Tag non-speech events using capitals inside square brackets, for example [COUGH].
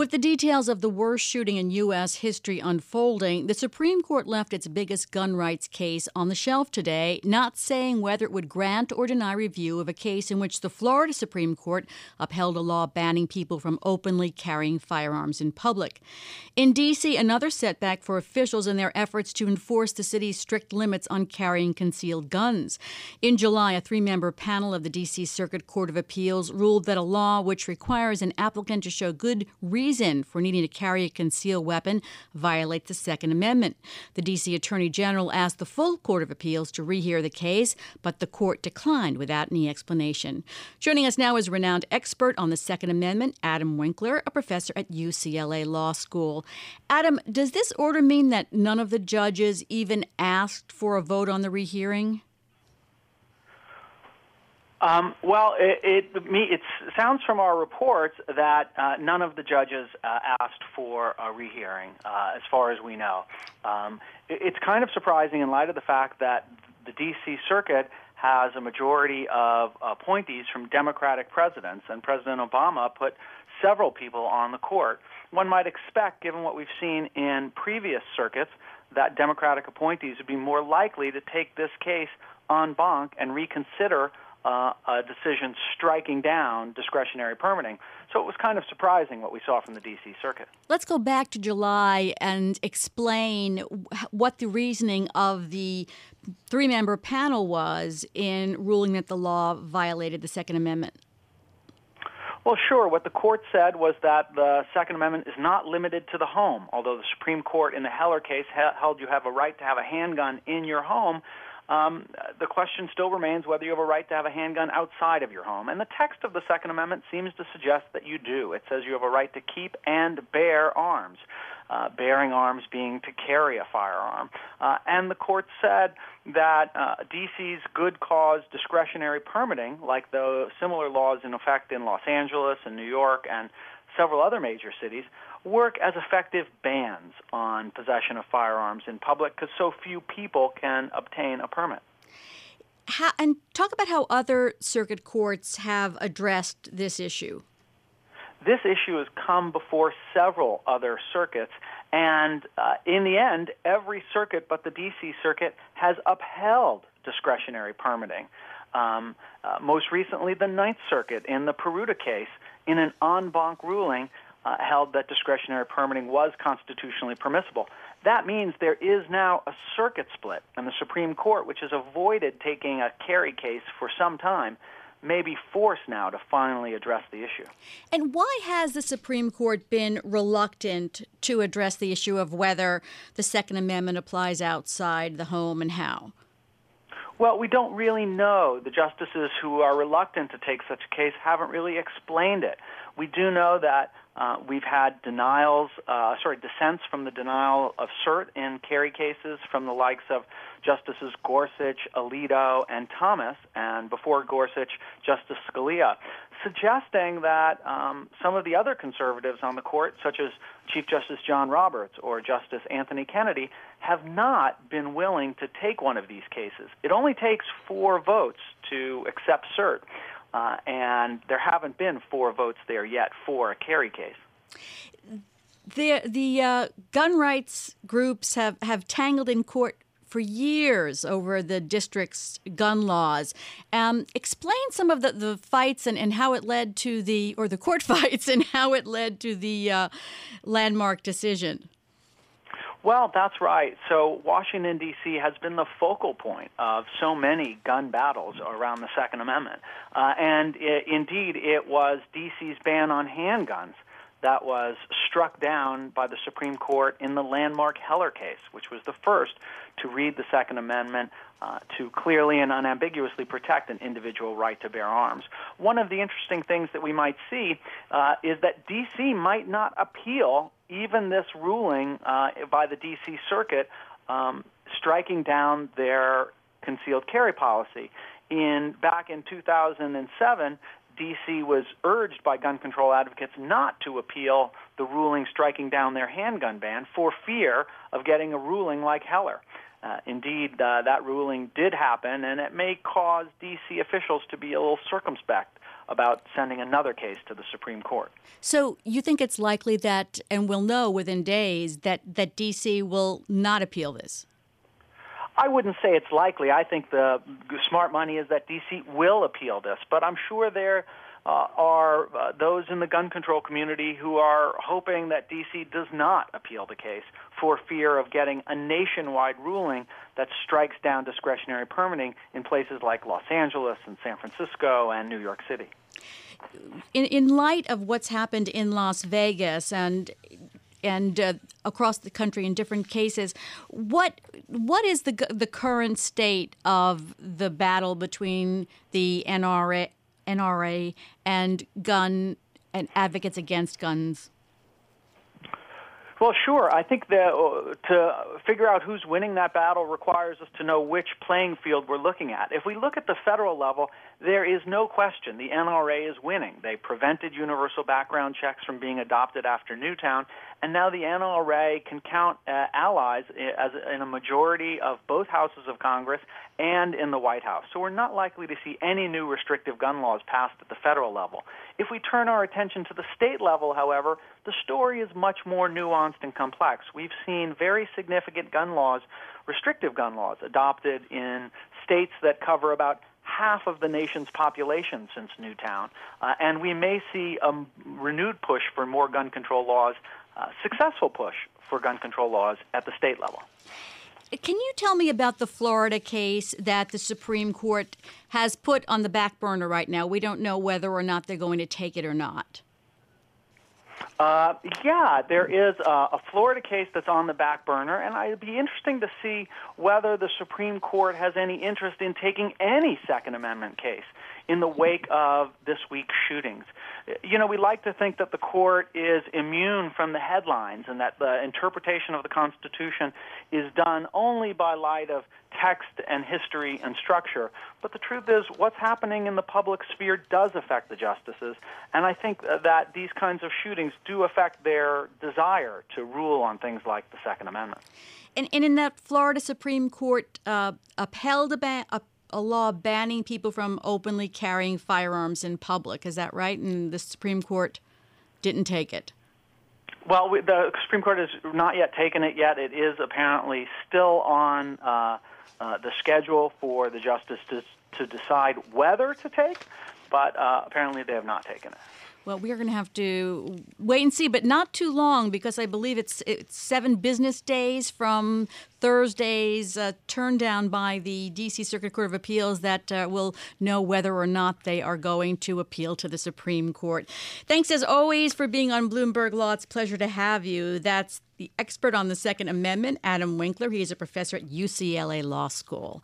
With the details of the worst shooting in U.S. history unfolding, the Supreme Court left its biggest gun rights case on the shelf today, not saying whether it would grant or deny review of a case in which the Florida Supreme Court upheld a law banning people from openly carrying firearms in public. In D.C., another setback for officials in their efforts to enforce the city's strict limits on carrying concealed guns. In July, a three member panel of the D.C. Circuit Court of Appeals ruled that a law which requires an applicant to show good reason for needing to carry a concealed weapon violates the Second Amendment. The D.C. Attorney General asked the full Court of Appeals to rehear the case, but the court declined without any explanation. Joining us now is renowned expert on the Second Amendment, Adam Winkler, a professor at UCLA Law School. Adam, does this order mean that none of the judges even asked for a vote on the rehearing? Um, well, it, it, it sounds from our reports that uh, none of the judges uh, asked for a rehearing, uh, as far as we know. Um, it, it's kind of surprising in light of the fact that the D.C. Circuit has a majority of appointees from Democratic presidents, and President Obama put several people on the court. One might expect, given what we've seen in previous circuits, that Democratic appointees would be more likely to take this case en banc and reconsider uh, a decision striking down discretionary permitting. So it was kind of surprising what we saw from the D.C. Circuit. Let's go back to July and explain what the reasoning of the three member panel was in ruling that the law violated the Second Amendment. Well, sure. What the court said was that the Second Amendment is not limited to the home, although the Supreme Court in the Heller case held you have a right to have a handgun in your home um, the question still remains whether you have a right to have a handgun outside of your home. And the text of the Second Amendment seems to suggest that you do. It says you have a right to keep and bear arms, uh, bearing arms being to carry a firearm. Uh, and the court said that uh, DC's good cause discretionary permitting, like the similar laws in effect in Los Angeles and New York and several other major cities, work as effective bans on possession of firearms in public because so few people can obtain a permit. How, and talk about how other circuit courts have addressed this issue. This issue has come before several other circuits, and uh, in the end, every circuit but the D.C. Circuit has upheld discretionary permitting. Um, uh, most recently, the Ninth Circuit in the Peruta case, in an en banc ruling, uh, held that discretionary permitting was constitutionally permissible. That means there is now a circuit split, and the Supreme Court, which has avoided taking a carry case for some time, may be forced now to finally address the issue. And why has the Supreme Court been reluctant to address the issue of whether the Second Amendment applies outside the home and how? Well, we don't really know. The justices who are reluctant to take such a case haven't really explained it. We do know that uh, we've had denials, uh, sorry, dissents from the denial of cert in carry cases from the likes of Justices Gorsuch, Alito, and Thomas, and before Gorsuch, Justice Scalia, suggesting that um, some of the other conservatives on the court, such as Chief Justice John Roberts or Justice Anthony Kennedy, have not been willing to take one of these cases. It only takes four votes to accept cert. Uh, and there haven't been four votes there yet for a carry case. The the uh, gun rights groups have, have tangled in court for years over the district's gun laws. Um, explain some of the, the fights and, and how it led to the, or the court [LAUGHS] fights and how it led to the uh, landmark decision. Well, that's right. So Washington, D.C. has been the focal point of so many gun battles around the Second Amendment. Uh, and it, indeed, it was D.C.'s ban on handguns that was struck down by the Supreme Court in the landmark Heller case, which was the first to read the Second Amendment uh, to clearly and unambiguously protect an individual right to bear arms. One of the interesting things that we might see uh, is that D.C. might not appeal even this ruling uh, by the D.C. Circuit um, striking down their concealed carry policy. In back in 2007, D.C. was urged by gun control advocates not to appeal the ruling striking down their handgun ban for fear of getting a ruling like Heller. Uh, indeed, uh, that ruling did happen, and it may cause D.C. officials to be a little circumspect about sending another case to the Supreme Court. So you think it's likely that, and we'll know within days, that, that D.C. will not appeal this? I wouldn't say it's likely. I think the smart money is that D.C. will appeal this, but I'm sure there uh, are uh, those in the gun control community who are hoping that D.C. does not appeal the case for fear of getting a nationwide ruling that strikes down discretionary permitting in places like Los Angeles and San Francisco and New York City. In, in light of what's happened in Las Vegas and and uh, across the country in different cases. What what is the the current state of the battle between the NRA NRA and gun and advocates against guns? Well, sure. I think that uh, to figure out who's winning that battle requires us to know which playing field we're looking at. If we look at the federal level, there is no question the NRA is winning. They prevented universal background checks from being adopted after Newtown, and now the NRA can count uh, allies as in a majority of both houses of Congress and in the White House. So we're not likely to see any new restrictive gun laws passed at the federal level. If we turn our attention to the state level, however, the story is much more nuanced and complex. We've seen very significant gun laws, restrictive gun laws, adopted in states that cover about half of the nation's population since Newtown. Uh, and we may see a renewed push for more gun control laws, uh, successful push for gun control laws at the state level. Can you tell me about the Florida case that the Supreme Court has put on the back burner right now? We don't know whether or not they're going to take it or not. Uh, yeah, there is a, a Florida case that's on the back burner, and it'd be interesting to see whether the Supreme Court has any interest in taking any Second Amendment case in the wake of this week's shootings. You know, we like to think that the court is immune from the headlines and that the interpretation of the Constitution is done only by light of text and history and structure. But the truth is, what's happening in the public sphere does affect the justices, and I think that these kinds of shootings do affect their desire to rule on things like the Second Amendment. And, and in that Florida Supreme Court uh, upheld a, ban- a a law banning people from openly carrying firearms in public. Is that right? And the Supreme Court didn't take it. Well, we, the Supreme Court has not yet taken it yet. It is apparently still on uh, uh, the schedule for the justice to, to decide whether to take, but uh, apparently they have not taken it. Well, we're going to have to wait and see, but not too long because I believe it's, it's seven business days from Thursday's uh, turn down by the D.C. Circuit Court of Appeals that uh, will know whether or not they are going to appeal to the Supreme Court. Thanks as always for being on Bloomberg Law. It's a pleasure to have you. That's the expert on the Second Amendment, Adam Winkler. He is a professor at UCLA Law School.